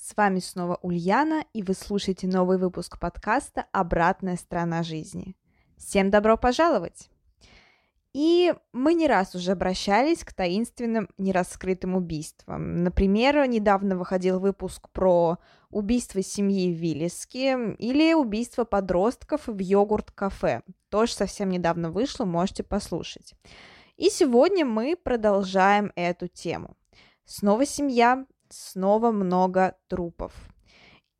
С вами снова Ульяна, и вы слушаете новый выпуск подкаста «Обратная сторона жизни». Всем добро пожаловать! И мы не раз уже обращались к таинственным нераскрытым убийствам. Например, недавно выходил выпуск про убийство семьи в Виллиске или убийство подростков в йогурт-кафе. Тоже совсем недавно вышло, можете послушать. И сегодня мы продолжаем эту тему. Снова семья, снова много трупов.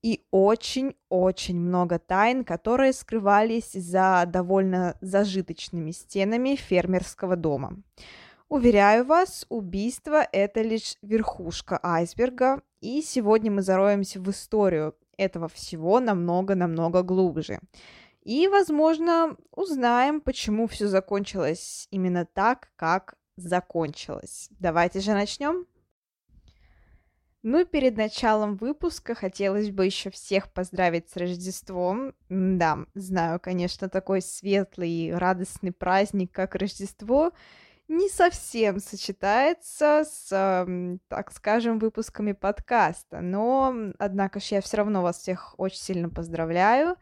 И очень-очень много тайн, которые скрывались за довольно зажиточными стенами фермерского дома. Уверяю вас, убийство – это лишь верхушка айсберга, и сегодня мы зароемся в историю этого всего намного-намного глубже. И, возможно, узнаем, почему все закончилось именно так, как закончилось. Давайте же начнем. Ну и перед началом выпуска хотелось бы еще всех поздравить с Рождеством. Да, знаю, конечно, такой светлый и радостный праздник, как Рождество, не совсем сочетается с, так скажем, выпусками подкаста, но, однако же, я все равно вас всех очень сильно поздравляю.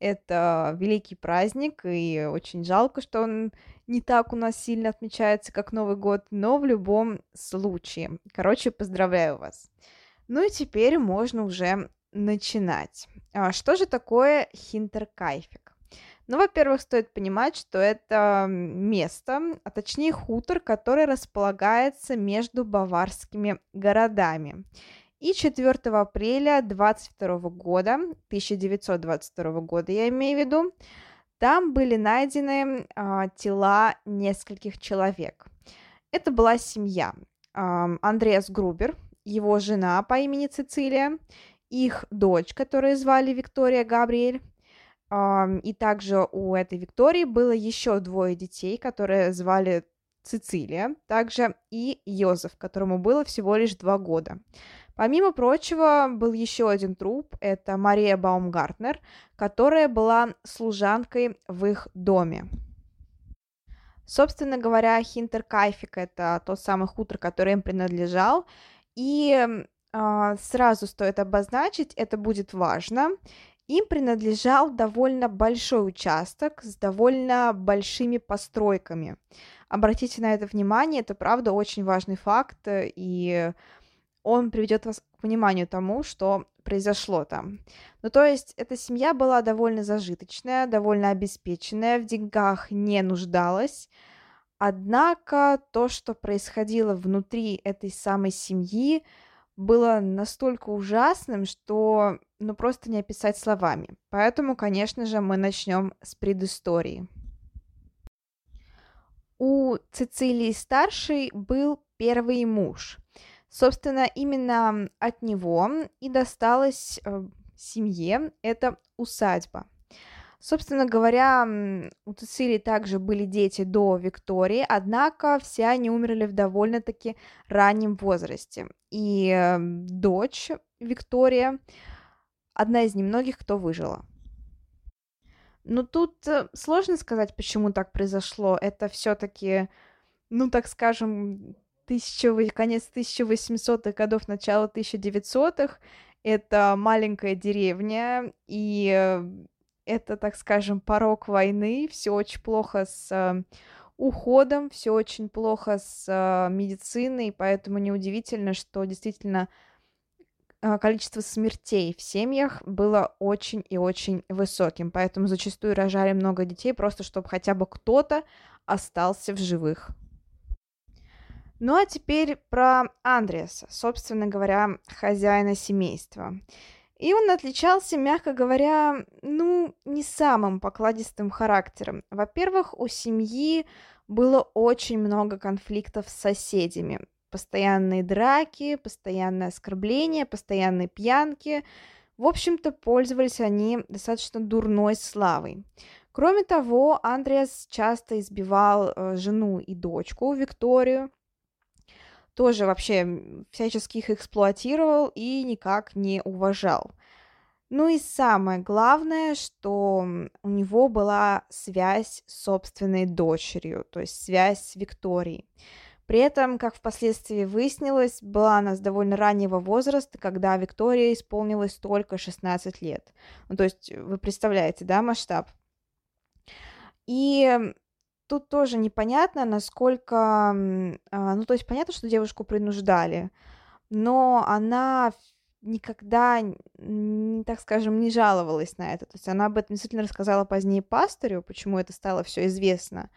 Это великий праздник, и очень жалко, что он не так у нас сильно отмечается, как Новый год, но в любом случае. Короче, поздравляю вас. Ну и теперь можно уже начинать. А что же такое хинтеркайфик? Ну, во-первых, стоит понимать, что это место, а точнее хутор, который располагается между баварскими городами. И 4 апреля 22 года, 1922 года я имею в виду, там были найдены э, тела нескольких человек. Это была семья. Э, Андреас Грубер, его жена по имени Цицилия, их дочь, которую звали Виктория Габриэль, э, и также у этой Виктории было еще двое детей, которые звали Цицилия, также и Йозеф, которому было всего лишь два года. Помимо прочего, был еще один труп, это Мария Баумгартнер, которая была служанкой в их доме. Собственно говоря, Хинтеркайфик – это тот самый хутор, который им принадлежал, и э, сразу стоит обозначить, это будет важно, им принадлежал довольно большой участок с довольно большими постройками. Обратите на это внимание, это правда очень важный факт, и он приведет вас к пониманию тому, что произошло там. Ну, то есть, эта семья была довольно зажиточная, довольно обеспеченная, в деньгах не нуждалась. Однако то, что происходило внутри этой самой семьи, было настолько ужасным, что ну просто не описать словами. Поэтому, конечно же, мы начнем с предыстории. У Цицилии старшей был первый муж – Собственно, именно от него и досталась э, семье эта усадьба. Собственно говоря, у Цицилии также были дети до Виктории, однако все они умерли в довольно-таки раннем возрасте. И э, дочь Виктория одна из немногих, кто выжила. Но тут э, сложно сказать, почему так произошло. Это все-таки, ну так скажем, 1000, конец 1800-х годов, начало 1900-х. Это маленькая деревня, и э, это, так скажем, порог войны. Все очень плохо с э, уходом, все очень плохо с э, медициной, поэтому неудивительно, что действительно количество смертей в семьях было очень и очень высоким, поэтому зачастую рожали много детей, просто чтобы хотя бы кто-то остался в живых. Ну а теперь про Андреаса, собственно говоря, хозяина семейства. И он отличался, мягко говоря, ну, не самым покладистым характером. Во-первых, у семьи было очень много конфликтов с соседями. постоянные драки, постоянные оскорбления, постоянные пьянки. В общем-то, пользовались они достаточно дурной славой. Кроме того, Андреас часто избивал э, жену и дочку Викторию, тоже вообще всячески их эксплуатировал и никак не уважал. Ну и самое главное, что у него была связь с собственной дочерью, то есть связь с Викторией. При этом, как впоследствии выяснилось, была она с довольно раннего возраста, когда Виктория исполнилось только 16 лет. Ну, то есть вы представляете, да, масштаб? И тут тоже непонятно, насколько... А, ну, то есть понятно, что девушку принуждали, но она никогда, так скажем, не жаловалась на это. То есть она об этом действительно рассказала позднее пастырю, почему это стало все известно.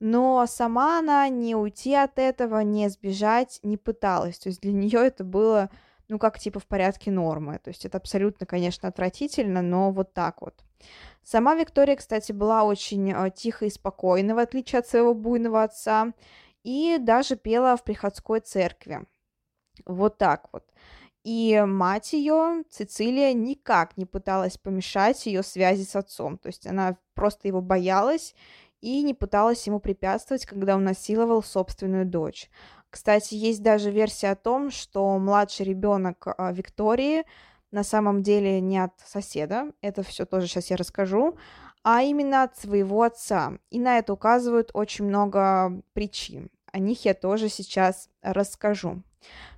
Но сама она не уйти от этого, не сбежать не пыталась. То есть для нее это было, ну, как типа в порядке нормы. То есть это абсолютно, конечно, отвратительно, но вот так вот. Сама Виктория, кстати, была очень э, тихой и спокойной, в отличие от своего буйного отца, и даже пела в приходской церкви. Вот так вот. И мать ее, Цицилия, никак не пыталась помешать ее связи с отцом. То есть она просто его боялась и не пыталась ему препятствовать, когда он насиловал собственную дочь. Кстати, есть даже версия о том, что младший ребенок а, Виктории на самом деле не от соседа, это все тоже сейчас я расскажу, а именно от своего отца. И на это указывают очень много причин. О них я тоже сейчас расскажу.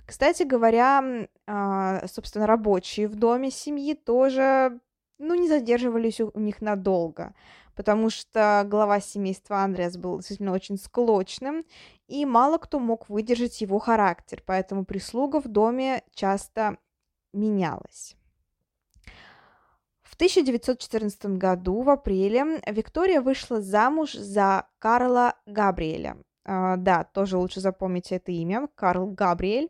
Кстати говоря, а, собственно, рабочие в доме семьи тоже, ну, не задерживались у них надолго, потому что глава семейства Андреас был действительно очень склочным, и мало кто мог выдержать его характер, поэтому прислуга в доме часто менялась. В 1914 году, в апреле, Виктория вышла замуж за Карла Габриэля, Uh, да, тоже лучше запомнить это имя. Карл Габриэль.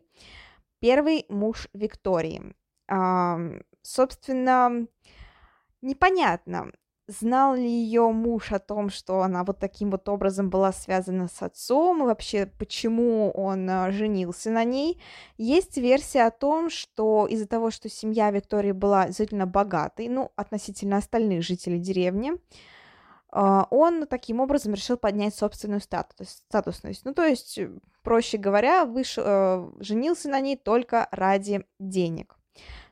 Первый муж Виктории. Собственно, непонятно, знал ли ее муж о том, что она вот таким вот образом была связана с отцом, и вообще почему он uh, женился на ней. Есть версия о том, что из-за того, что семья Виктории была действительно богатой, ну, относительно остальных жителей деревни, а, он таким образом решил поднять собственную статус, статусность. Ну, то есть, э, проще говоря, вышел, э, женился на ней только ради денег.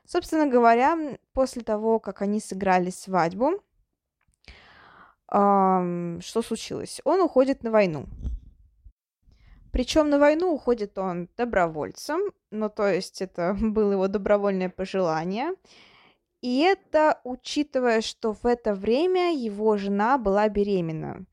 Собственно говоря, после того, как они сыграли свадьбу, что случилось? Он уходит на войну. Причем на войну уходит он добровольцем, ну то есть это было его добровольное пожелание. И это учитывая, что в это время его жена была беременна.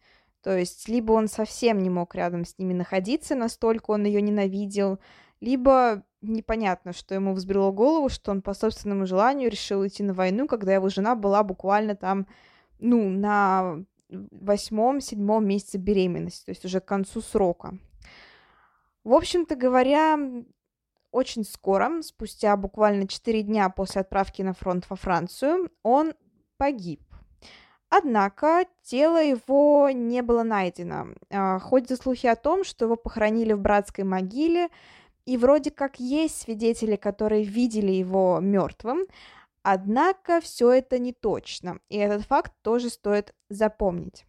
То есть либо он совсем не мог рядом с ними находиться, настолько он ее ненавидел, либо непонятно, что ему взбрело голову, что он по собственному желанию решил идти на войну, когда его жена была буквально там, ну, на восьмом-седьмом месяце беременности, то есть уже к концу срока. В общем-то говоря, очень скоро, спустя буквально 4 дня после отправки на фронт во Францию, он погиб. Однако тело его не было найдено. А, ходят слухи о том, что его похоронили в братской могиле, и вроде как есть свидетели, которые видели его мертвым, однако все это не точно, и этот факт тоже стоит запомнить.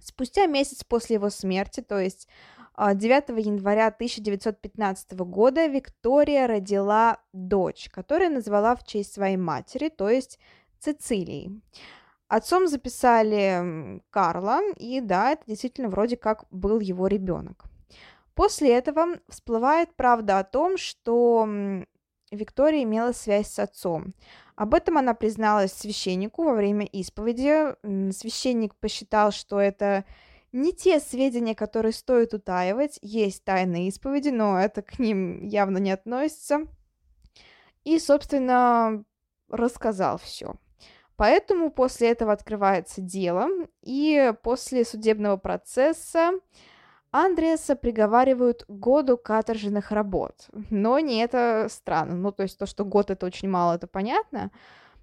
Спустя месяц после его смерти, то есть 9 а, января 1915 года Виктория родила дочь, которую назвала в честь своей матери, то есть Цицилии. Отцом записали Карла, и да, это действительно вроде как был его ребенок. После этого всплывает правда о том, что Виктория имела связь с отцом. Об этом она призналась священнику во время исповеди. Священник посчитал, что это не те сведения, которые стоит утаивать. Есть тайные исповеди, но это к ним явно не относится. И, собственно, рассказал все. Поэтому после этого открывается дело, и после судебного процесса Андреаса приговаривают к году каторжных работ. Но не это странно. Ну, то есть то, что год это очень мало, это понятно.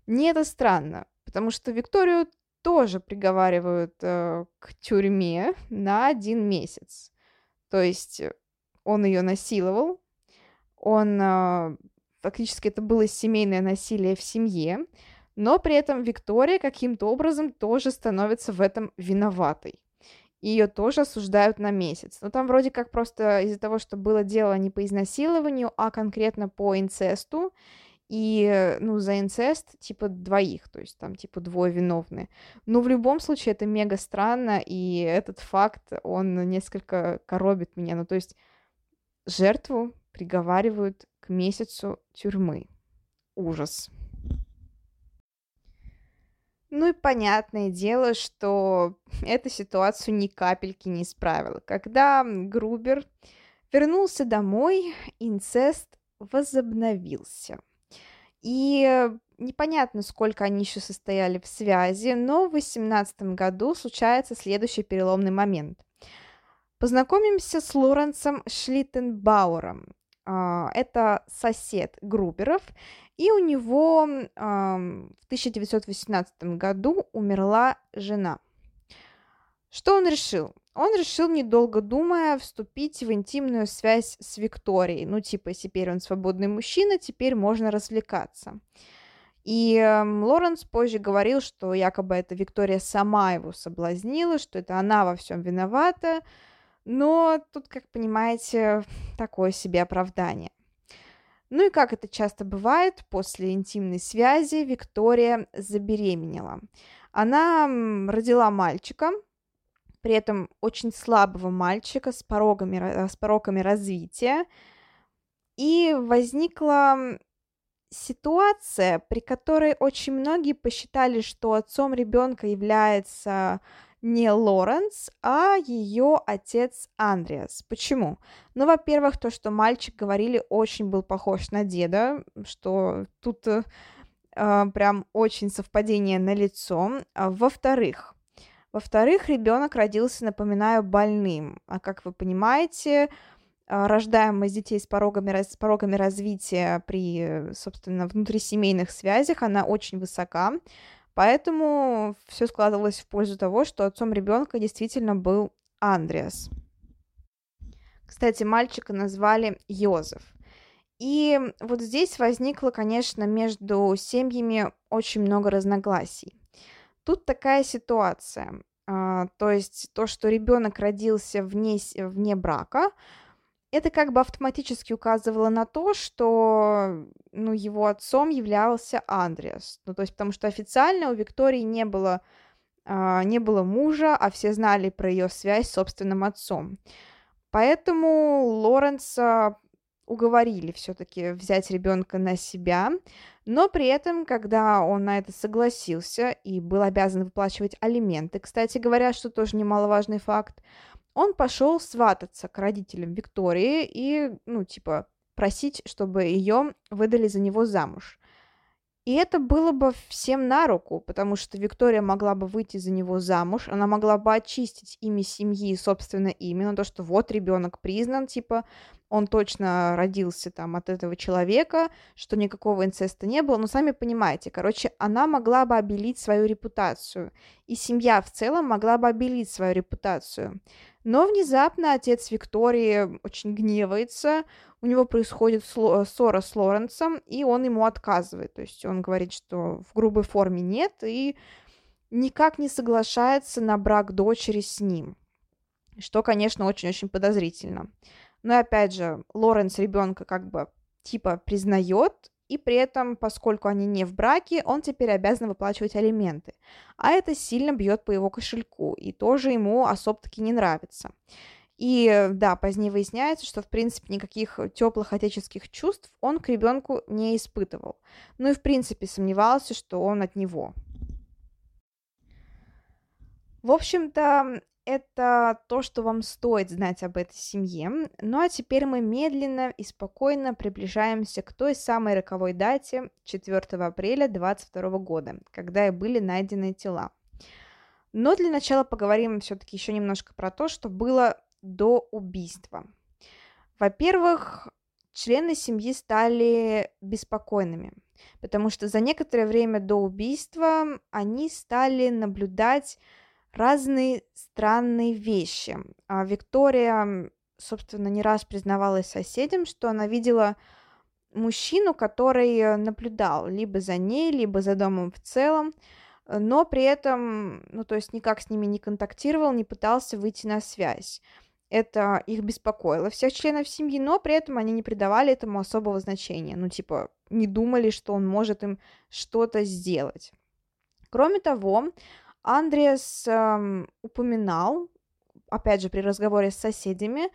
Не это странно, потому что Викторию тоже приговаривают э, к тюрьме на один месяц. То есть он ее насиловал, Он а, фактически это было семейное насилие в семье, но при этом Виктория каким-то образом тоже становится в этом виноватой. Ее тоже осуждают на месяц. Но там вроде как просто из-за того, что было дело не по изнасилованию, а конкретно по инцесту, и, ну, за инцест, типа, двоих, то есть там, типа, двое виновны. Но в любом случае это мега странно, и этот факт, он несколько коробит меня. Ну, то есть жертву приговаривают к месяцу тюрьмы. Ужас. Ну и понятное дело, что эта ситуацию ни капельки не исправила. Когда Грубер вернулся домой, инцест возобновился – и непонятно, сколько они еще состояли в связи, но в 18 году случается следующий переломный момент. Познакомимся с Лоренсом Шлиттенбауэром. А, это сосед Груберов, и у него в 1918 году умерла жена. Что он решил? Он решил, недолго думая, вступить в интимную связь с Викторией. Ну, типа, теперь он свободный мужчина, теперь можно развлекаться. И Лоренс позже говорил, что якобы это Виктория сама его соблазнила, что это она во всем виновата. Но тут, как понимаете, такое себе оправдание. Ну и как это часто бывает, после интимной связи Виктория забеременела. Она родила мальчика, при этом очень слабого мальчика с, порогами, с пороками развития. И возникла ситуация, при которой очень многие посчитали, что отцом ребенка является не Лоренс, а ее отец Андреас. Почему? Ну, во-первых, то, что мальчик, говорили, очень был похож на деда, что тут э, прям очень совпадение на лицо. А во-вторых, во-вторых, ребенок родился, напоминаю, больным. А как вы понимаете, а, рождаемость детей с порогами, с порогами развития при, собственно, внутрисемейных связях, она очень высока. Поэтому все складывалось в пользу того, что отцом ребенка действительно был Андреас. Кстати, мальчика назвали Йозеф. И вот здесь возникло, конечно, между семьями очень много разногласий. Тут такая ситуация. А, то есть то, что ребенок родился вне, вне брака, это как бы автоматически указывало на то, что ну, его отцом являлся Андреас. Ну, то есть, потому что официально у Виктории не было, а, не было мужа, а все знали про ее связь с собственным отцом. Поэтому Лоренса уговорили все-таки взять ребенка на себя, но при этом, когда он на это согласился и был обязан выплачивать алименты, кстати говоря, что тоже немаловажный факт, он пошел свататься к родителям Виктории и, ну, типа, просить, чтобы ее выдали за него замуж. И это было бы всем на руку, потому что Виктория могла бы выйти за него замуж, она могла бы очистить имя семьи, собственно, именно то, что вот ребенок признан, типа, он точно родился там от этого человека, что никакого инцеста не было, но сами понимаете, короче, она могла бы обелить свою репутацию, и семья в целом могла бы обелить свою репутацию. Но внезапно отец Виктории очень гневается, у него происходит ссора с Лоренсом, и он ему отказывает. То есть он говорит, что в грубой форме нет, и никак не соглашается на брак дочери с ним. Что, конечно, очень-очень подозрительно. Но опять же, Лоренс ребенка как бы типа признает, и при этом, поскольку они не в браке, он теперь обязан выплачивать алименты. А это сильно бьет по его кошельку, и тоже ему особо-таки не нравится. И да, позднее выясняется, что в принципе никаких теплых отеческих чувств он к ребенку не испытывал. Ну и в принципе сомневался, что он от него. В общем-то, это то, что вам стоит знать об этой семье. Ну а теперь мы медленно и спокойно приближаемся к той самой роковой дате 4 апреля 22 года, когда и были найдены тела. Но для начала поговорим все-таки еще немножко про то, что было до убийства. Во-первых, члены семьи стали беспокойными, потому что за некоторое время до убийства они стали наблюдать разные странные вещи. А Виктория собственно, не раз признавалась соседям, что она видела мужчину, который наблюдал либо за ней, либо за домом в целом, но при этом, ну, то есть никак с ними не контактировал, не пытался выйти на связь. Это их беспокоило всех членов семьи, но при этом они не придавали этому особого значения. Ну, типа, не думали, что он может им что-то сделать. Кроме того, Андреас эм, упоминал, опять же, при разговоре с соседями,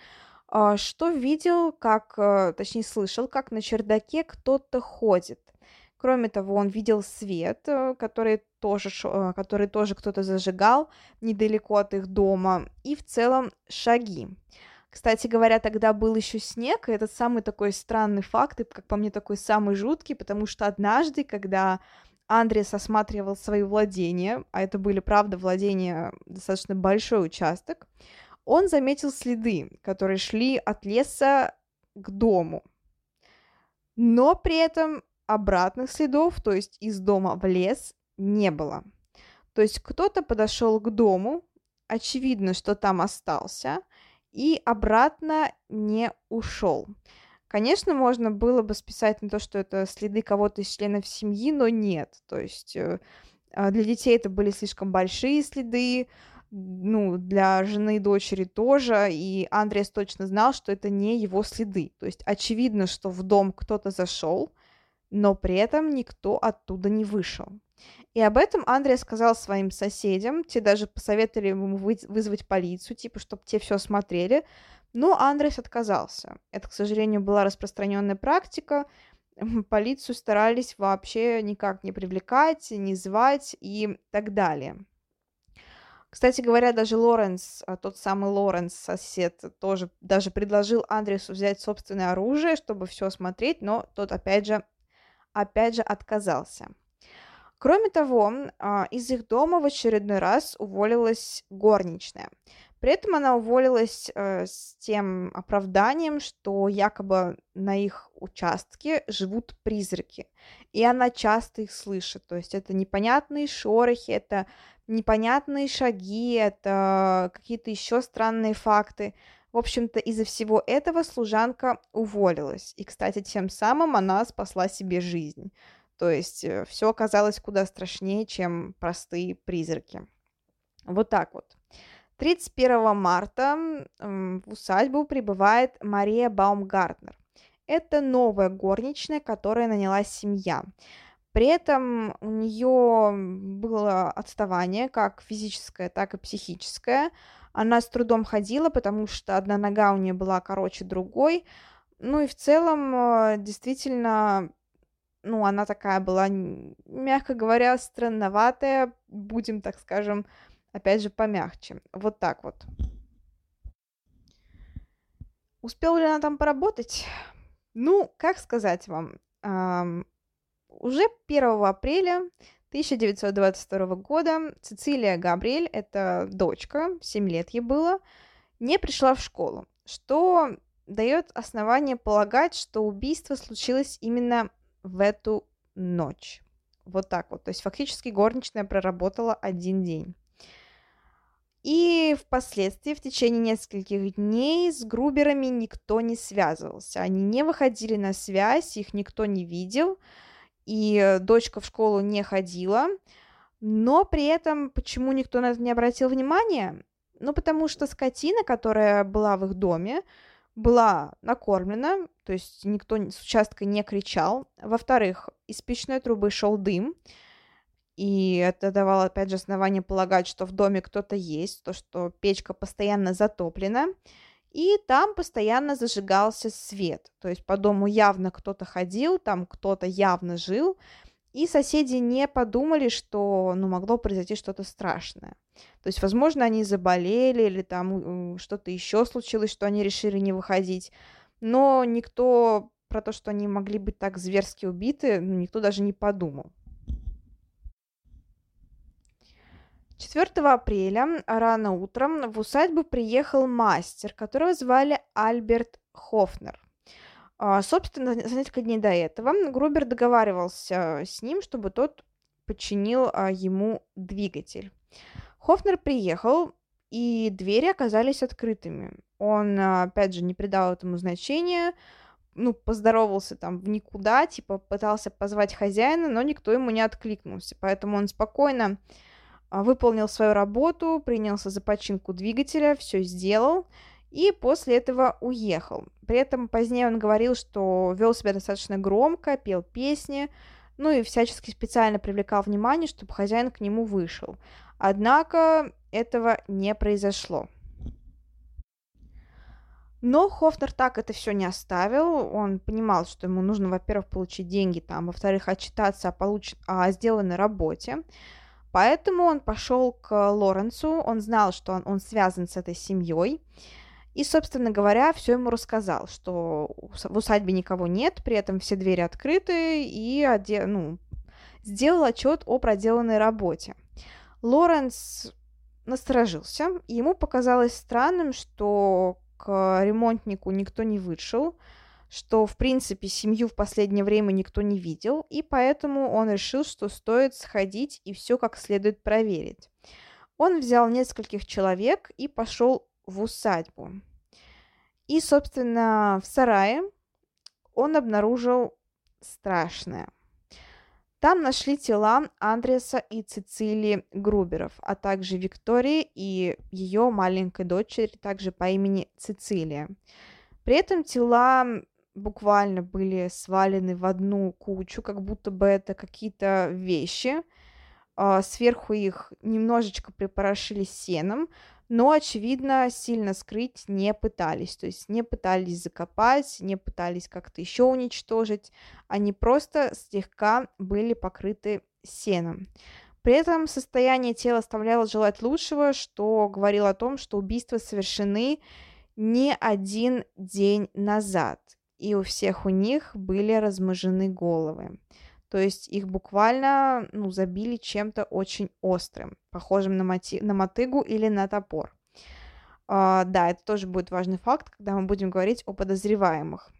э, что видел, как, э, точнее, слышал, как на чердаке кто-то ходит. Кроме того, он видел свет, э, который тоже, э, который тоже кто-то зажигал недалеко от их дома, и в целом шаги. Кстати говоря, тогда был еще снег, и этот самый такой странный факт, и, как по мне, такой самый жуткий, потому что однажды, когда Андрес осматривал свои владения, а это были, правда, владения достаточно большой участок, он заметил следы, которые шли от леса к дому. Но при этом обратных следов, то есть из дома в лес, не было. То есть кто-то подошел к дому, очевидно, что там остался, и обратно не ушел. Конечно, можно было бы списать на то, что это следы кого-то из членов семьи, но нет. То есть э, а, для детей это были слишком большие следы, ну, для жены и дочери тоже, и Андрес точно знал, что это не его следы. То есть очевидно, что в дом кто-то зашел, но при этом никто оттуда не вышел. И об этом Андрей сказал своим соседям, те даже посоветовали ему вызвать полицию, типа, чтобы те все смотрели, но Андрес отказался. Это, к сожалению, была распространенная практика, полицию старались вообще никак не привлекать, не звать и так далее. Кстати говоря, даже Лоренс, а, тот самый Лоренс, сосед, тоже даже предложил Андресу взять собственное оружие, чтобы все смотреть, но тот опять же опять же отказался. Кроме того, а, из их дома в очередной раз уволилась горничная. При этом она уволилась э, с тем оправданием, что якобы на их участке живут призраки. И она часто их слышит. То есть это непонятные шорохи, это непонятные шаги, это какие-то еще странные факты. В общем-то, из-за всего этого служанка уволилась. И, кстати, тем самым она спасла себе жизнь. То есть э, все оказалось куда страшнее, чем простые призраки. Вот так вот. 31 марта в усадьбу прибывает Мария Баумгартнер. Это новая горничная, которая нанялась семья. При этом у нее было отставание, как физическое, так и психическое. Она с трудом ходила, потому что одна нога у нее была короче другой. Ну и в целом, э, действительно, ну, она такая была, мягко говоря, странноватая, будем, так скажем, опять же, помягче. Вот так вот. Успела ли она там поработать? Ну, как сказать вам, эм, уже 1 апреля 1922 года Цицилия Габриэль, это дочка, 7 лет ей было, не пришла в школу, что дает основание полагать, что убийство случилось именно в эту ночь. Вот так вот. То есть фактически горничная проработала один день. И впоследствии, в течение нескольких дней, с Груберами никто не связывался. Они не выходили на связь, их никто не видел и дочка в школу не ходила, но при этом почему никто на это не обратил внимания? Ну, потому что скотина, которая была в их доме, была накормлена, то есть никто с участка не кричал. Во-вторых, из печной трубы шел дым, и это давало, опять же, основание полагать, что в доме кто-то есть, то, что печка постоянно затоплена и там постоянно зажигался свет. То есть по дому явно кто-то ходил, там кто-то явно жил, и соседи не подумали, что ну, могло произойти что-то страшное. То есть, возможно, они заболели или там что-то еще случилось, что они решили не выходить. Но никто про то, что они могли быть так зверски убиты, ну, никто даже не подумал. 4 апреля рано утром в усадьбу приехал мастер, которого звали Альберт Хофнер. А, собственно, за несколько дней до этого Грубер договаривался с ним, чтобы тот подчинил а, ему двигатель. Хофнер приехал, и двери оказались открытыми. Он, опять же, не придал этому значения, ну, поздоровался там в никуда, типа пытался позвать хозяина, но никто ему не откликнулся. Поэтому он спокойно а, выполнил свою работу, принялся за починку двигателя, все сделал и после этого уехал. При этом позднее он говорил, что вел себя достаточно громко, пел песни, ну и всячески специально привлекал внимание, чтобы хозяин к нему вышел. Однако этого не произошло. Но Хофнер так это все не оставил. Он понимал, что ему нужно, во-первых, получить деньги там, во-вторых, отчитаться о, получ... о сделанной работе. Поэтому он пошел к Лоренцу, он знал, что он, он связан с этой семьей. И, собственно говоря, все ему рассказал, что в усадьбе никого нет, при этом все двери открыты, и оде... ну, сделал отчет о проделанной работе. Лоренс насторожился, и ему показалось странным, что к ремонтнику никто не вышел, что, в принципе, семью в последнее время никто не видел, и поэтому он решил, что стоит сходить и все как следует проверить. Он взял нескольких человек и пошел в усадьбу. И, собственно, в сарае он обнаружил страшное. Там нашли тела Андреса и Цицилии Груберов, а также Виктории и ее маленькой дочери, также по имени Цицилия. При этом тела буквально были свалены в одну кучу, как будто бы это какие-то вещи. А, сверху их немножечко припорошили сеном, но, очевидно, сильно скрыть не пытались. То есть не пытались закопать, не пытались как-то еще уничтожить. Они просто слегка были покрыты сеном. При этом состояние тела оставляло желать лучшего, что говорило о том, что убийства совершены не один день назад, и у всех у них были размыжены головы. То есть их буквально ну, забили чем-то очень острым, похожим на, мати- на мотыгу или на топор. Uh, да, это тоже будет важный факт, когда мы будем говорить о подозреваемых.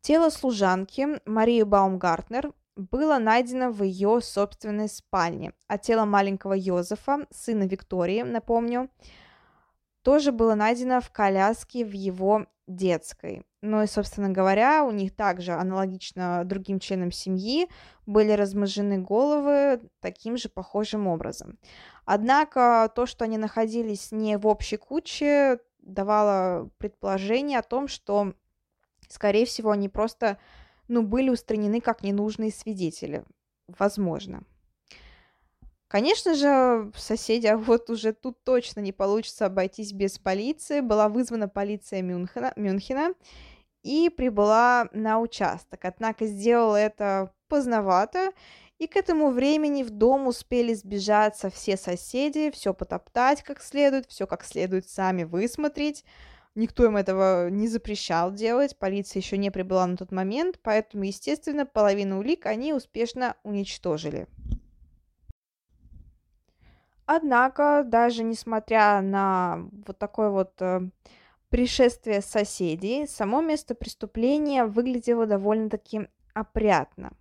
Тело служанки Марии Баумгартнер было найдено в ее собственной спальне, а тело маленького Йозефа, сына Виктории, напомню, тоже было найдено в коляске в его детской. Ну и, собственно говоря, у них также аналогично другим членам семьи были размыжены головы таким же похожим образом. Однако то, что они находились не в общей куче, давало предположение о том, что, скорее всего, они просто ну, были устранены как ненужные свидетели. Возможно. Конечно же, соседи, а вот уже тут точно не получится обойтись без полиции. Была вызвана полиция Мюнхена, Мюнхена и прибыла на участок. Однако сделала это поздновато, и к этому времени в дом успели сбежаться все соседи, все потоптать как следует, все как следует сами высмотреть. Никто им этого не запрещал делать, полиция еще не прибыла на тот момент, поэтому, естественно, половину улик они успешно уничтожили. Однако, даже несмотря на вот такое вот э, пришествие соседей, само место преступления выглядело довольно-таки опрятно.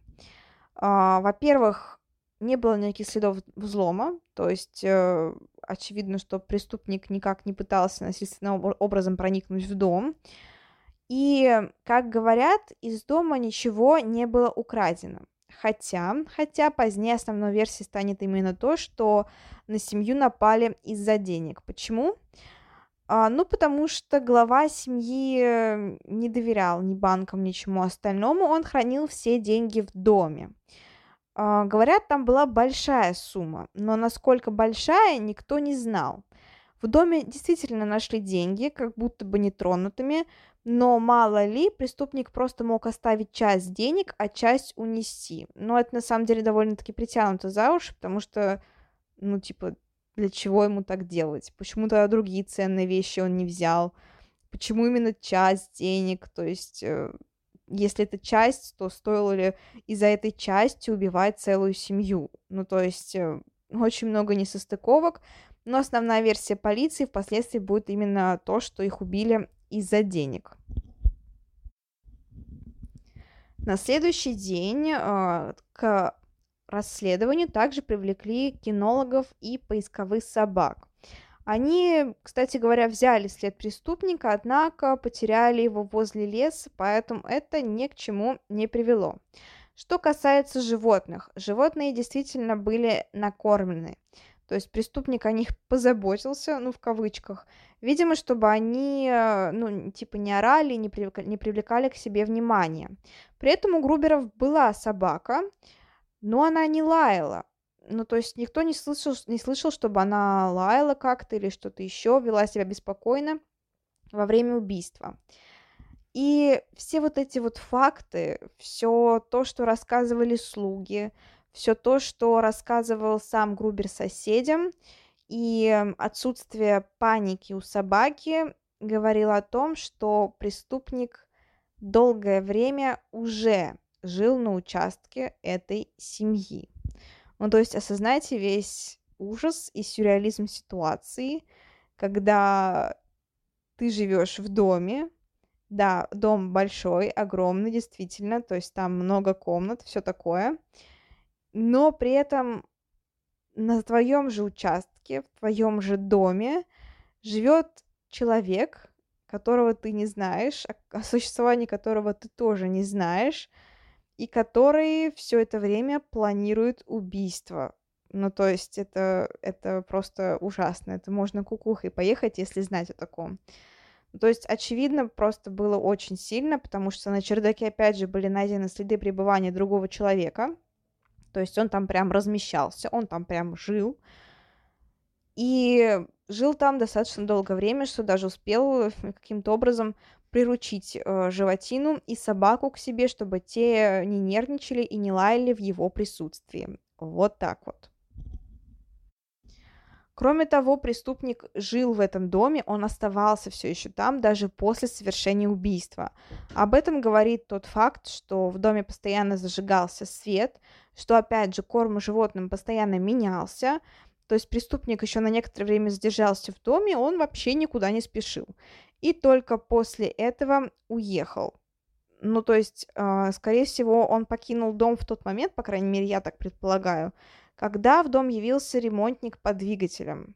Э, во-первых, не было никаких следов взлома, то есть э, очевидно, что преступник никак не пытался насильственным образом проникнуть в дом. И, как говорят, из дома ничего не было украдено. Хотя, хотя позднее основной версией станет именно то, что на семью напали из-за денег. Почему? А, ну, потому что глава семьи не доверял ни банкам, ничему остальному, он хранил все деньги в доме. А, говорят, там была большая сумма, но насколько большая, никто не знал. В доме действительно нашли деньги, как будто бы нетронутыми, но мало ли, преступник просто мог оставить часть денег, а часть унести. Но это на самом деле довольно-таки притянуто за уши, потому что, ну, типа, для чего ему так делать? Почему тогда другие ценные вещи он не взял? Почему именно часть денег? То есть, э, если это часть, то стоило ли из-за этой части убивать целую семью? Ну, то есть, э, очень много несостыковок, но основная версия полиции впоследствии будет именно то, что их убили из-за денег. На следующий день э, к расследованию также привлекли кинологов и поисковых собак. Они, кстати говоря, взяли след преступника, однако потеряли его возле леса, поэтому это ни к чему не привело. Что касается животных, животные действительно были накормлены. То есть преступник о них позаботился, ну, в кавычках, видимо, чтобы они, э, ну, типа не орали, не привлекали, не привлекали к себе внимания. При этом у Груберов была собака, но она не лаяла. Ну, то есть никто не слышал, не слышал, чтобы она лаяла как-то или что-то еще, вела себя беспокойно во время убийства. И все вот эти вот факты, все то, что рассказывали слуги, все то, что рассказывал сам Грубер соседям, и отсутствие паники у собаки говорило о том, что преступник долгое время уже жил на участке этой семьи. Ну, то есть осознайте весь ужас и сюрреализм ситуации, когда ты живешь в доме, да, дом большой, огромный, действительно, то есть там много комнат, все такое. Но при этом на твоем же участке, в твоем же доме живет человек, которого ты не знаешь, о существовании которого ты тоже не знаешь, и который все это время планирует убийство. Ну, то есть это, это просто ужасно. Это можно кукухой поехать, если знать о таком. То есть, очевидно, просто было очень сильно, потому что на чердаке, опять же, были найдены следы пребывания другого человека. То есть он там прям размещался, он там прям жил. И жил там достаточно долгое время, что даже успел каким-то образом приручить э, животину и собаку к себе, чтобы те не нервничали и не лаяли в его присутствии. Вот так вот. Кроме того, преступник жил в этом доме, он оставался все еще там даже после совершения убийства. Об этом говорит тот факт, что в доме постоянно зажигался свет, что, опять же, корм животным постоянно менялся, то есть преступник еще на некоторое время задержался в доме, он вообще никуда не спешил. И только после этого уехал. Ну, то есть, э, скорее всего, он покинул дом в тот момент, по крайней мере, я так предполагаю, когда в дом явился ремонтник по двигателям.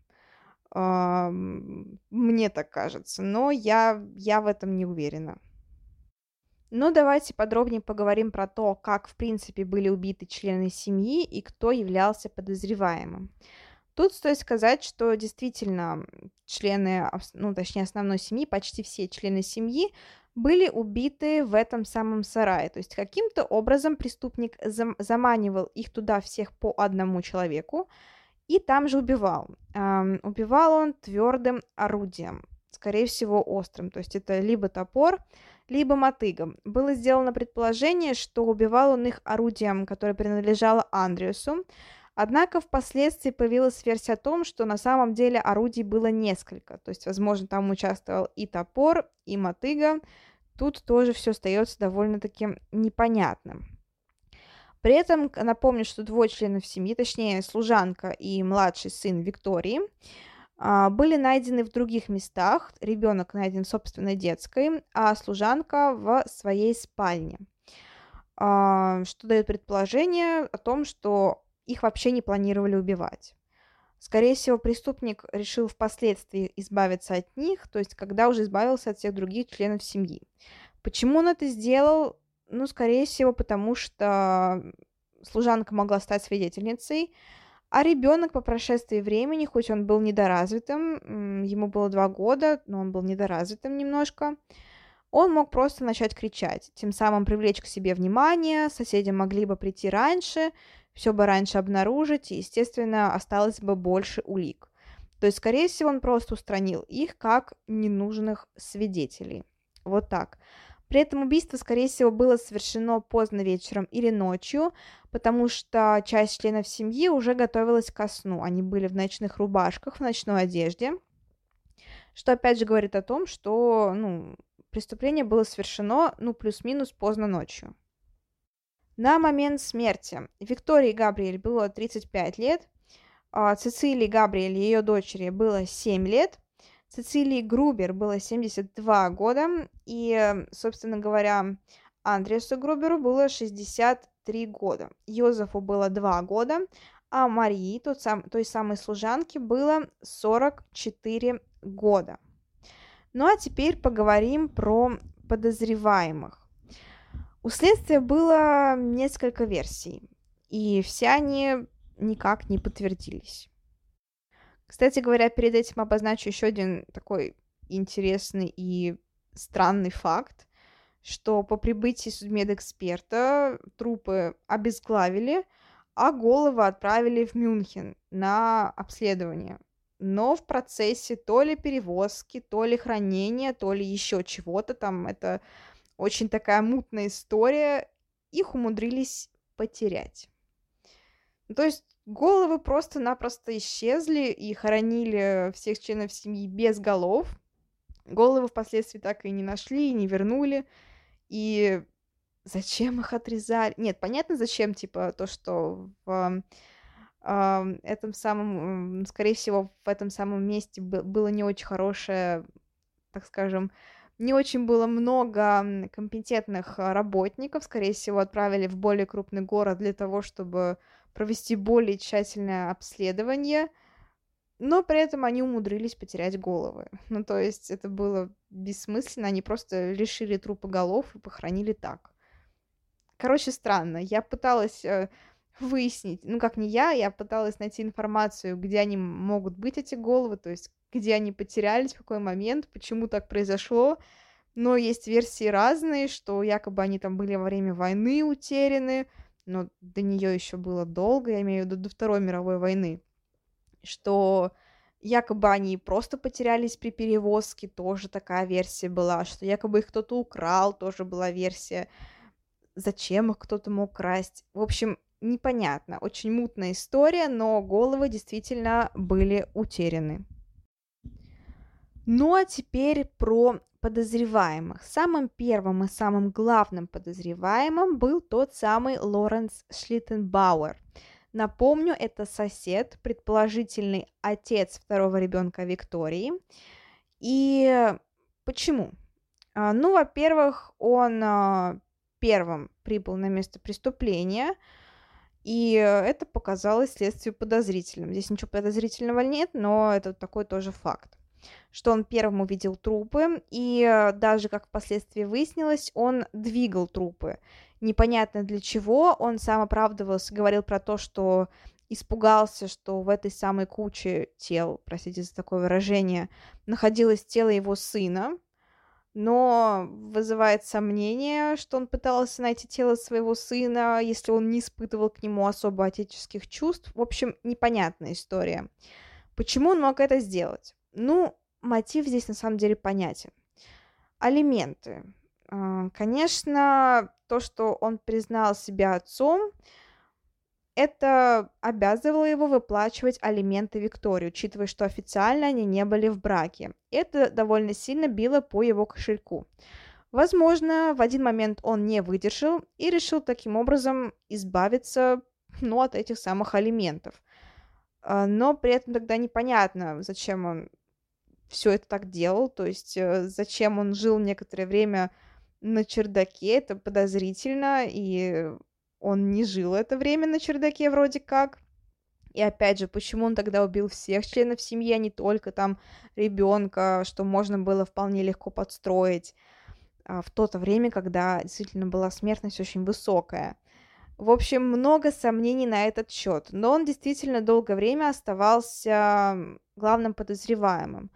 Мне так кажется, но я, я в этом не уверена. Ну, давайте подробнее поговорим про то, как, в принципе, были убиты члены семьи и кто являлся подозреваемым. Тут стоит сказать, что действительно члены, ну, точнее, основной семьи, почти все члены семьи были убиты в этом самом сарае. То есть каким-то образом преступник зам- заманивал их туда всех по одному человеку и там же убивал. Эм, убивал он твердым орудием, скорее всего острым. То есть это либо топор, либо мотыгом. Было сделано предположение, что убивал он их орудием, которое принадлежало Андреасу. Однако впоследствии появилась версия о том, что на самом деле орудий было несколько. То есть, возможно, там участвовал и топор, и мотыга, тут тоже все остается довольно-таки непонятным. При этом напомню, что двое членов семьи, точнее служанка и младший сын Виктории, были найдены в других местах. Ребенок найден в собственной детской, а служанка в своей спальне. А, что дает предположение о том, что их вообще не планировали убивать. Скорее всего, преступник решил впоследствии избавиться от них, то есть когда уже избавился от всех других членов семьи. Почему он это сделал? Ну, скорее всего, потому что служанка могла стать свидетельницей, а ребенок по прошествии времени, хоть он был недоразвитым, ему было два года, но он был недоразвитым немножко, он мог просто начать кричать, тем самым привлечь к себе внимание, соседи могли бы прийти раньше, все бы раньше обнаружить, и, естественно, осталось бы больше улик. То есть, скорее всего, он просто устранил их как ненужных свидетелей. Вот так. При этом убийство, скорее всего, было совершено поздно вечером или ночью, потому что часть членов семьи уже готовилась ко сну. Они были в ночных рубашках, в ночной одежде, что опять же говорит о том, что ну, преступление было совершено, ну, плюс-минус поздно ночью. На момент смерти Виктории Габриэль было 35 лет, а Цицилии Габриэль, ее дочери, было 7 лет, Цицилии Грубер было 72 года, и, собственно говоря, Андреасу Груберу было 63 года. Йозефу было 2 года, а Марии, тот сам, той самой служанке, было 44 года. Ну а теперь поговорим про подозреваемых. У следствия было несколько версий, и все они никак не подтвердились. Кстати говоря, перед этим обозначу еще один такой интересный и странный факт, что по прибытии судмедэксперта трупы обезглавили, а головы отправили в Мюнхен на обследование. Но в процессе то ли перевозки, то ли хранения, то ли еще чего-то там, это очень такая мутная история, их умудрились потерять. То есть Головы просто-напросто исчезли и хоронили всех членов семьи без голов. Головы впоследствии так и не нашли, и не вернули. И зачем их отрезали? Нет, понятно, зачем, типа, то, что в этом самом, скорее всего, в этом самом месте было не очень хорошее, так скажем, не очень было много компетентных работников, скорее всего, отправили в более крупный город для того, чтобы провести более тщательное обследование, но при этом они умудрились потерять головы. Ну, то есть это было бессмысленно, они просто лишили трупы голов и похоронили так. Короче, странно. Я пыталась э, выяснить, ну, как не я, я пыталась найти информацию, где они могут быть, эти головы, то есть где они потерялись, в какой момент, почему так произошло. Но есть версии разные, что якобы они там были во время войны утеряны, но до нее еще было долго, я имею в виду до Второй мировой войны, что якобы они просто потерялись при перевозке, тоже такая версия была, что якобы их кто-то украл, тоже была версия, зачем их кто-то мог красть. В общем, непонятно, очень мутная история, но головы действительно были утеряны. Ну а теперь про подозреваемых. Самым первым и самым главным подозреваемым был тот самый Лоренс Шлиттенбауэр. Напомню, это сосед, предположительный отец второго ребенка Виктории. И почему? А, ну, во-первых, он а, первым прибыл на место преступления, и это показалось следствию подозрительным. Здесь ничего подозрительного нет, но это такой тоже факт что он первым увидел трупы, и э, даже, как впоследствии выяснилось, он двигал трупы. Непонятно для чего, он сам оправдывался, говорил про то, что испугался, что в этой самой куче тел, простите за такое выражение, находилось тело его сына, но вызывает сомнение, что он пытался найти тело своего сына, если он не испытывал к нему особо отеческих чувств. В общем, непонятная история. Почему он мог это сделать? Ну, мотив здесь на самом деле понятен. Алименты. А, конечно, то, что он признал себя отцом, это обязывало его выплачивать алименты Виктории, учитывая, что официально они не были в браке. Это довольно сильно било по его кошельку. Возможно, в один момент он не выдержал и решил таким образом избавиться ну, от этих самых алиментов. А, но при этом тогда непонятно, зачем он все это так делал, то есть э, зачем он жил некоторое время на чердаке, это подозрительно, и он не жил это время на чердаке вроде как. И опять же, почему он тогда убил всех членов семьи, а не только там ребенка, что можно было вполне легко подстроить а, в то-то время, когда действительно была смертность очень высокая. В общем, много сомнений на этот счет, но он действительно долгое время оставался главным подозреваемым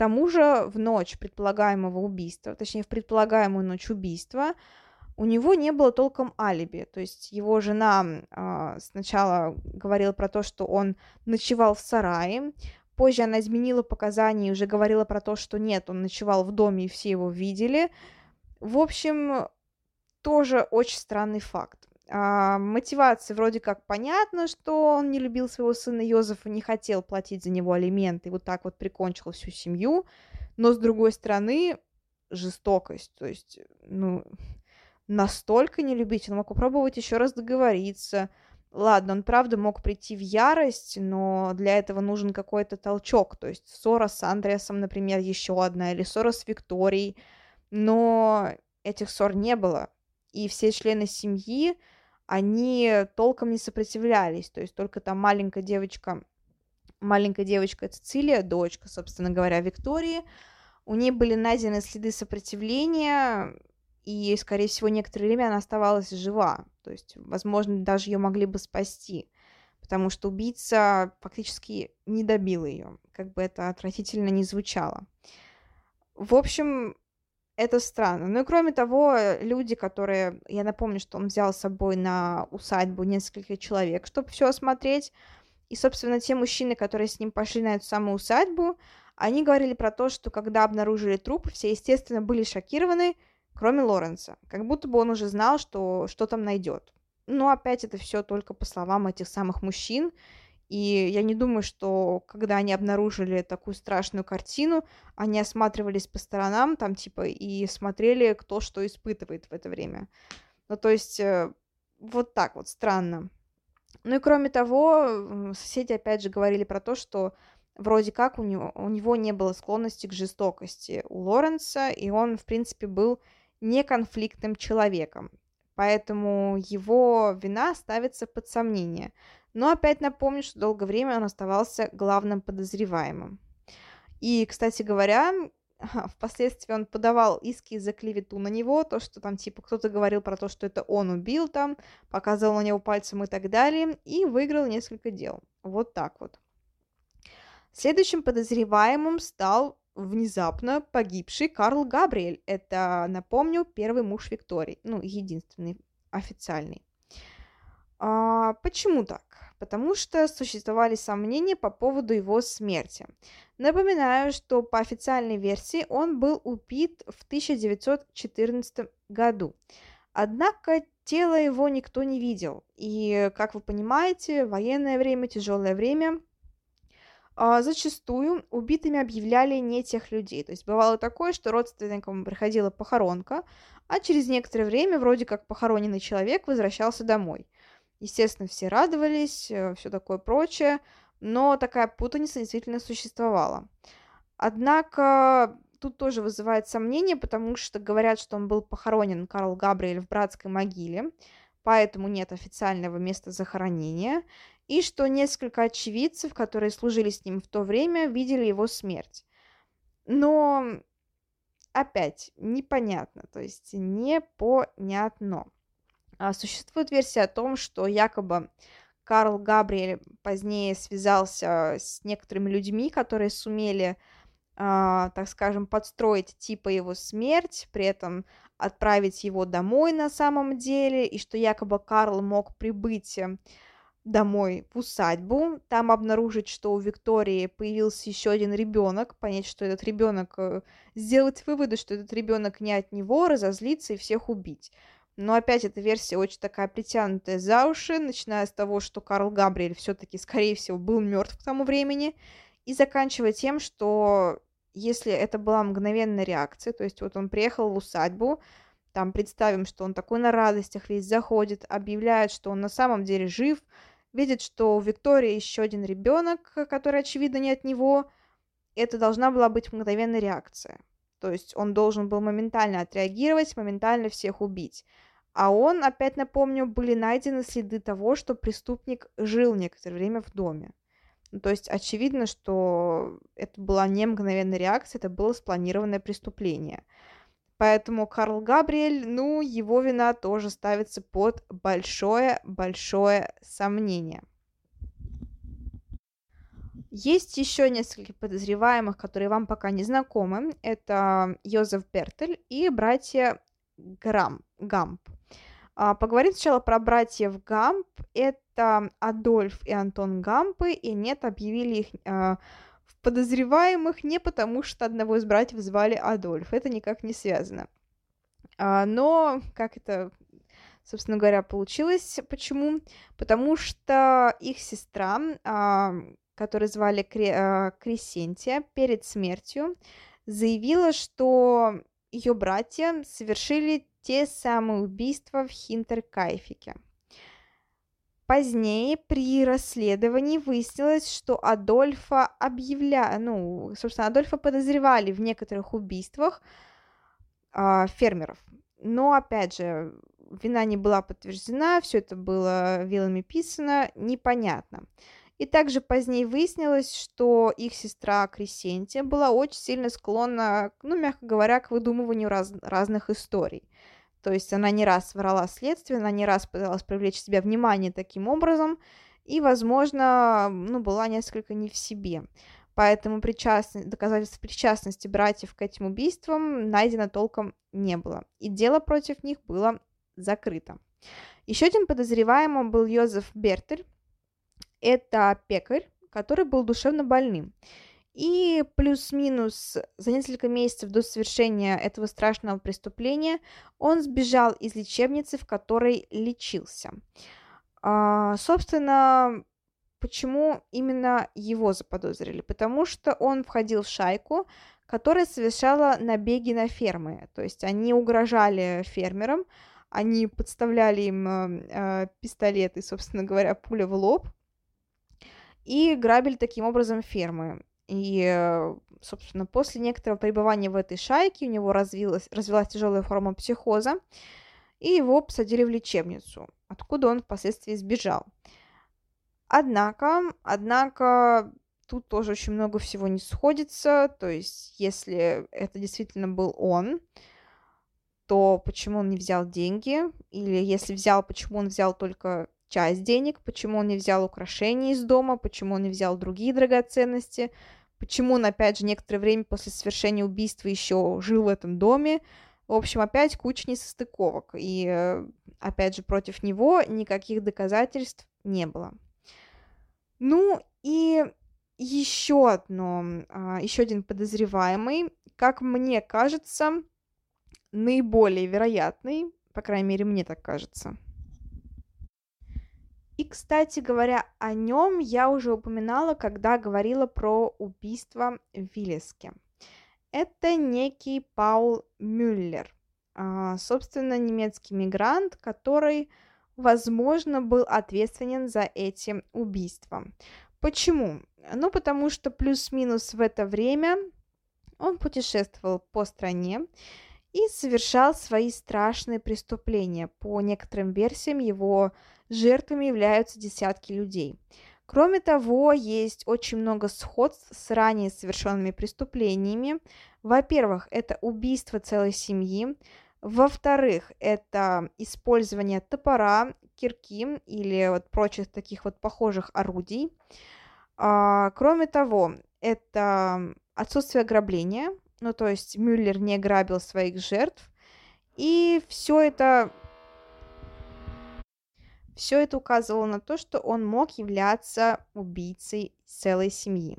тому же в ночь предполагаемого убийства, точнее в предполагаемую ночь убийства, у него не было толком алиби. То есть его жена э, сначала говорила про то, что он ночевал в сарае, позже она изменила показания и уже говорила про то, что нет, он ночевал в доме и все его видели. В общем, тоже очень странный факт. А, мотивация вроде как понятно, что он не любил своего сына Йозефа, не хотел платить за него алименты, и вот так вот прикончил всю семью. Но, с другой стороны, жестокость. То есть, ну, настолько не любить. Он мог попробовать еще раз договориться. Ладно, он правда мог прийти в ярость, но для этого нужен какой-то толчок. То есть ссора с Андреасом, например, еще одна, или ссора с Викторией. Но этих ссор не было. И все члены семьи они толком не сопротивлялись, то есть только там маленькая девочка, маленькая девочка Цицилия, дочка, собственно говоря, Виктории, у нее были найдены следы сопротивления, и, скорее всего, некоторое время она оставалась жива, то есть, возможно, даже ее могли бы спасти, потому что убийца фактически не добил ее, как бы это отвратительно не звучало. В общем, это странно. Ну и кроме того, люди, которые... Я напомню, что он взял с собой на усадьбу несколько человек, чтобы все осмотреть. И, собственно, те мужчины, которые с ним пошли на эту самую усадьбу, они говорили про то, что когда обнаружили труп, все, естественно, были шокированы, кроме Лоренса. Как будто бы он уже знал, что, что там найдет. Но опять это все только по словам этих самых мужчин. И я не думаю, что когда они обнаружили такую страшную картину, они осматривались по сторонам там типа и смотрели, кто что испытывает в это время. Ну, то есть э, вот так вот странно. Ну и кроме того, соседи опять же говорили про то, что вроде как у него, у него не было склонности к жестокости у Лоренса, и он, в принципе, был неконфликтным человеком. Поэтому его вина ставится под сомнение. Но опять напомню, что долгое время он оставался главным подозреваемым. И, кстати говоря, впоследствии он подавал иски за клевету на него, то, что там, типа, кто-то говорил про то, что это он убил там, показывал на него пальцем и так далее, и выиграл несколько дел. Вот так вот. Следующим подозреваемым стал внезапно погибший Карл Габриэль. Это, напомню, первый муж Виктории, ну, единственный официальный. А, почему так? Потому что существовали сомнения по поводу его смерти. Напоминаю, что по официальной версии он был убит в 1914 году. Однако тело его никто не видел. И, как вы понимаете, военное время, тяжелое время, а, зачастую убитыми объявляли не тех людей. То есть бывало такое, что родственникам приходила похоронка, а через некоторое время вроде как похороненный человек возвращался домой – Естественно, все радовались, э, все такое прочее, но такая путаница действительно существовала. Однако тут тоже вызывает сомнение, потому что говорят, что он был похоронен, Карл Габриэль, в братской могиле, поэтому нет официального места захоронения, и что несколько очевидцев, которые служили с ним в то время, видели его смерть. Но опять непонятно, то есть непонятно. А, существует версия о том, что якобы Карл Габриэль позднее связался с некоторыми людьми, которые сумели, э, так скажем, подстроить типа его смерть, при этом отправить его домой на самом деле, и что якобы Карл мог прибыть э, домой в усадьбу, там обнаружить, что у Виктории появился еще один ребенок, понять, что этот ребенок, э, сделать выводы, что этот ребенок не от него, разозлиться и всех убить. Но опять эта версия очень такая притянутая за уши, начиная с того, что Карл Габриэль все-таки, скорее всего, был мертв к тому времени, и заканчивая тем, что если это была мгновенная реакция, то есть вот он приехал в усадьбу, там представим, что он такой на радостях весь заходит, объявляет, что он на самом деле жив, видит, что у Виктории еще один ребенок, который, очевидно, не от него, это должна была быть мгновенная реакция. То есть он должен был моментально отреагировать, моментально всех убить. А он, опять напомню, были найдены следы того, что преступник жил некоторое время в доме. Ну, то есть очевидно, что это была не мгновенная реакция, это было спланированное преступление. Поэтому Карл Габриэль, ну, его вина тоже ставится под большое-большое сомнение. Есть еще несколько подозреваемых, которые вам пока не знакомы. Это Йозеф Бертель и братья Грам, Гамп. А, поговорим сначала про братьев Гамп. Это Адольф и Антон Гампы, и нет, объявили их а, в подозреваемых не потому, что одного из братьев звали Адольф. Это никак не связано. А, но, как это, собственно говоря, получилось, почему? Потому что их сестра, которую звали Кре- Кресентия, перед смертью заявила, что ее братья совершили те самые убийства в Хинтеркайфике. Позднее при расследовании выяснилось, что Адольфа объявля... ну, собственно, Адольфа подозревали в некоторых убийствах э, фермеров. Но, опять же, вина не была подтверждена, все это было вилами писано, непонятно. И также позднее выяснилось, что их сестра Крисентия была очень сильно склонна, ну, мягко говоря, к выдумыванию раз, разных историй. То есть она не раз врала следствие, она не раз пыталась привлечь себе внимание таким образом, и, возможно, ну, была несколько не в себе. Поэтому причастность, доказательств причастности братьев к этим убийствам найдено толком не было. И дело против них было закрыто. Еще один подозреваемым был Йозеф Бертель, это пекарь, который был душевно больным. И плюс-минус за несколько месяцев до совершения этого страшного преступления он сбежал из лечебницы, в которой лечился. А, собственно, почему именно его заподозрили? Потому что он входил в шайку, которая совершала набеги на фермы. То есть они угрожали фермерам, они подставляли им э, пистолеты, собственно говоря, пуля в лоб, и грабили таким образом фермы. И, э, собственно, после некоторого пребывания в этой шайке у него развилась, развилась тяжелая форма психоза, и его посадили в лечебницу, откуда он впоследствии сбежал. Однако, однако, тут тоже очень много всего не сходится, то есть, если это действительно был он, то почему он не взял деньги, или если взял, почему он взял только часть денег, почему он не взял украшения из дома, почему он не взял другие драгоценности, почему он, опять же, некоторое время после совершения убийства еще жил в этом доме. В общем, опять куча несостыковок. И, э, опять же, против него никаких доказательств не было. Ну и еще одно, а, еще один подозреваемый, как мне кажется, наиболее вероятный, по крайней мере, мне так кажется – и, кстати говоря, о нем я уже упоминала, когда говорила про убийство в Виллиске. Это некий Паул Мюллер, а, собственно, немецкий мигрант, который, возможно, был ответственен за эти убийства. Почему? Ну, потому что плюс-минус в это время он путешествовал по стране и совершал свои страшные преступления. По некоторым версиям его жертвами являются десятки людей. Кроме того, есть очень много сходств с ранее совершенными преступлениями. Во-первых, это убийство целой семьи. Во-вторых, это использование топора, кирки или вот прочих таких вот похожих орудий. А, кроме того, это отсутствие ограбления, ну то есть Мюллер не грабил своих жертв. И все это все это указывало на то, что он мог являться убийцей целой семьи.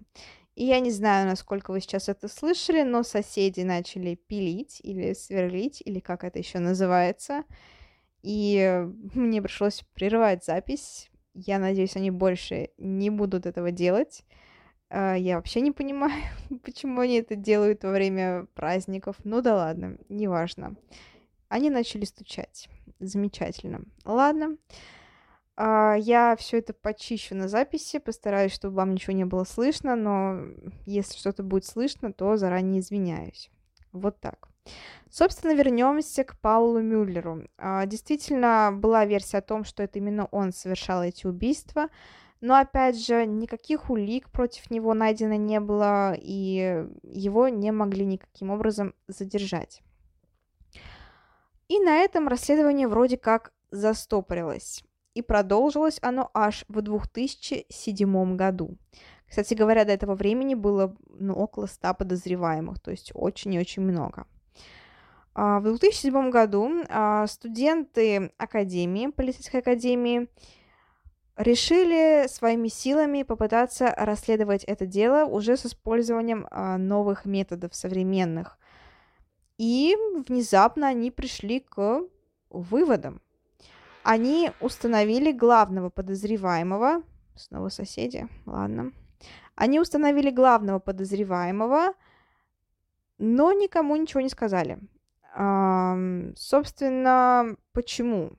И я не знаю, насколько вы сейчас это слышали, но соседи начали пилить или сверлить, или как это еще называется. И мне пришлось прерывать запись. Я надеюсь, они больше не будут этого делать. А, я вообще не понимаю, почему они это делают во время праздников. Ну да ладно, неважно. Они начали стучать. Замечательно. Ладно. А, я все это почищу на записи, постараюсь, чтобы вам ничего не было слышно, но если что-то будет слышно, то заранее извиняюсь. Вот так. Собственно, вернемся к Паулу Мюллеру. А, действительно, была версия о том, что это именно он совершал эти убийства, но, опять же, никаких улик против него найдено не было, и его не могли никаким образом задержать. И на этом расследование вроде как застопорилось и продолжилось оно аж в 2007 году. Кстати говоря, до этого времени было ну, около 100 подозреваемых, то есть очень и очень много. А, в 2007 году а, студенты Академии, полицейской академии, решили своими силами попытаться расследовать это дело уже с использованием а, новых методов современных. И внезапно они пришли к выводам. Они установили главного подозреваемого. Снова соседи, ладно. Они установили главного подозреваемого, но никому ничего не сказали. Собственно, почему?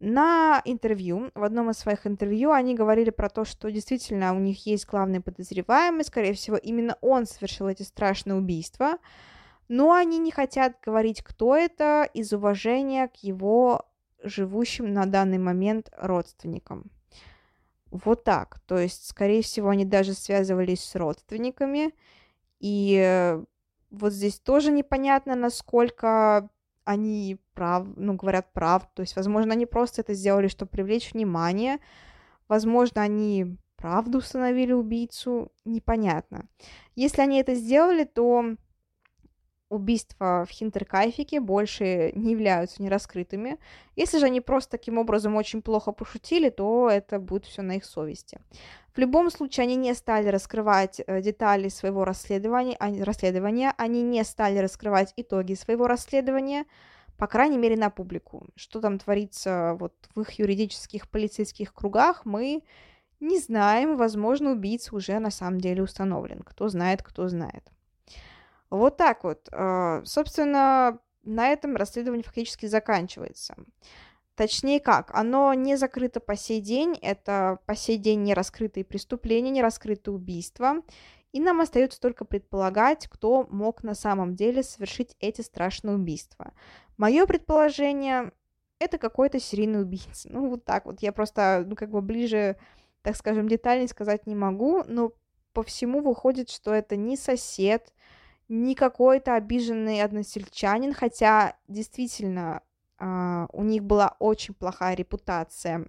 На интервью, в одном из своих интервью, они говорили про то, что действительно у них есть главный подозреваемый, скорее всего, именно он совершил эти страшные убийства, но они не хотят говорить, кто это, из уважения к его живущим на данный момент родственникам. Вот так. То есть, скорее всего, они даже связывались с родственниками. И э, вот здесь тоже непонятно, насколько они прав, ну, говорят правду. То есть, возможно, они просто это сделали, чтобы привлечь внимание. Возможно, они правду установили убийцу. Непонятно. Если они это сделали, то убийства в Хинтеркайфике больше не являются нераскрытыми. Если же они просто таким образом очень плохо пошутили, то это будет все на их совести. В любом случае, они не стали раскрывать э, детали своего расследования, расследования, они не стали раскрывать итоги своего расследования, по крайней мере, на публику. Что там творится вот в их юридических полицейских кругах, мы не знаем. Возможно, убийца уже на самом деле установлен. Кто знает, кто знает. Вот так вот. А, собственно, на этом расследование фактически заканчивается. Точнее как, оно не закрыто по сей день, это по сей день не раскрытые преступления, не раскрытые убийства, и нам остается только предполагать, кто мог на самом деле совершить эти страшные убийства. Мое предположение – это какой-то серийный убийца. Ну, вот так вот. Я просто, ну, как бы ближе, так скажем, детальнее сказать не могу, но по всему выходит, что это не сосед, не какой-то обиженный односельчанин, хотя действительно э, у них была очень плохая репутация,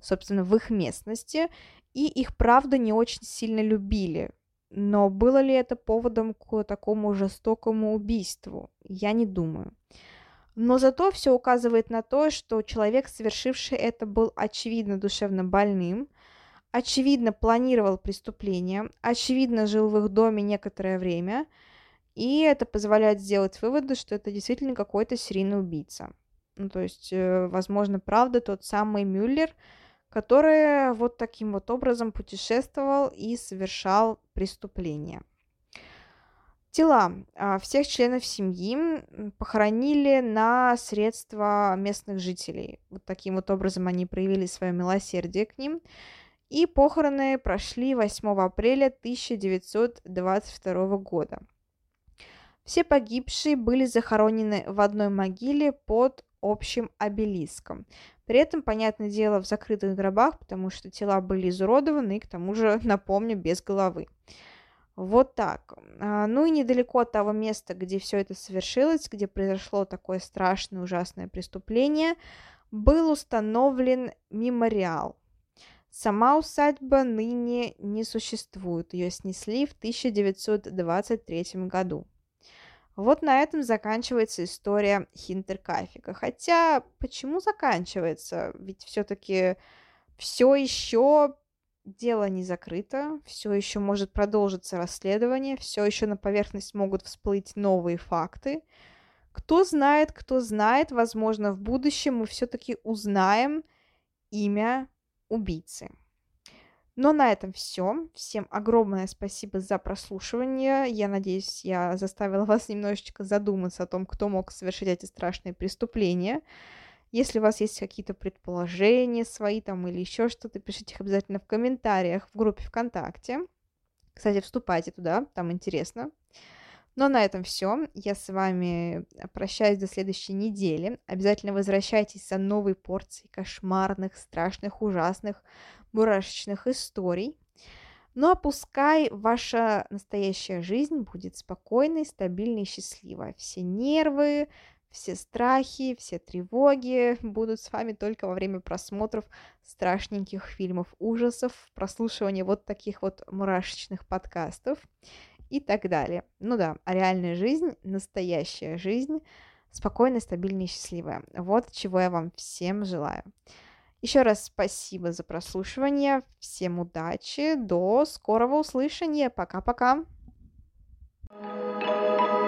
собственно, в их местности, и их, правда, не очень сильно любили. Но было ли это поводом к такому жестокому убийству? Я не думаю. Но зато все указывает на то, что человек, совершивший это, был очевидно душевно больным, очевидно планировал преступление, очевидно жил в их доме некоторое время, и это позволяет сделать выводы, что это действительно какой-то серийный убийца. Ну, то есть, э, возможно, правда, тот самый Мюллер, который вот таким вот образом путешествовал и совершал преступления. Тела а, всех членов семьи похоронили на средства местных жителей. Вот таким вот образом они проявили свое милосердие к ним. И похороны прошли 8 апреля 1922 года. Все погибшие были захоронены в одной могиле под общим обелиском. При этом, понятное дело, в закрытых гробах, потому что тела были изуродованы и, к тому же, напомню, без головы. Вот так. А, ну и недалеко от того места, где все это совершилось, где произошло такое страшное, ужасное преступление, был установлен мемориал – Сама усадьба ныне не существует, ее снесли в 1923 году. Вот на этом заканчивается история Хинтеркафика. Хотя, почему заканчивается? Ведь все-таки все еще дело не закрыто, все еще может продолжиться расследование, все еще на поверхность могут всплыть новые факты. Кто знает, кто знает, возможно, в будущем мы все-таки узнаем имя убийцы. Но на этом все. Всем огромное спасибо за прослушивание. Я надеюсь, я заставила вас немножечко задуматься о том, кто мог совершить эти страшные преступления. Если у вас есть какие-то предположения свои там или еще что-то, пишите их обязательно в комментариях в группе ВКонтакте. Кстати, вступайте туда, там интересно. Но на этом все. Я с вами прощаюсь до следующей недели. Обязательно возвращайтесь за новой порцией кошмарных, страшных, ужасных, мурашечных историй. Ну а пускай ваша настоящая жизнь будет спокойной, стабильной и счастливой. Все нервы, все страхи, все тревоги будут с вами только во время просмотров страшненьких фильмов ужасов, прослушивания вот таких вот мурашечных подкастов и так далее. Ну да, а реальная жизнь, настоящая жизнь, спокойная, стабильная и счастливая. Вот чего я вам всем желаю. Еще раз спасибо за прослушивание. Всем удачи. До скорого услышания. Пока-пока. thank you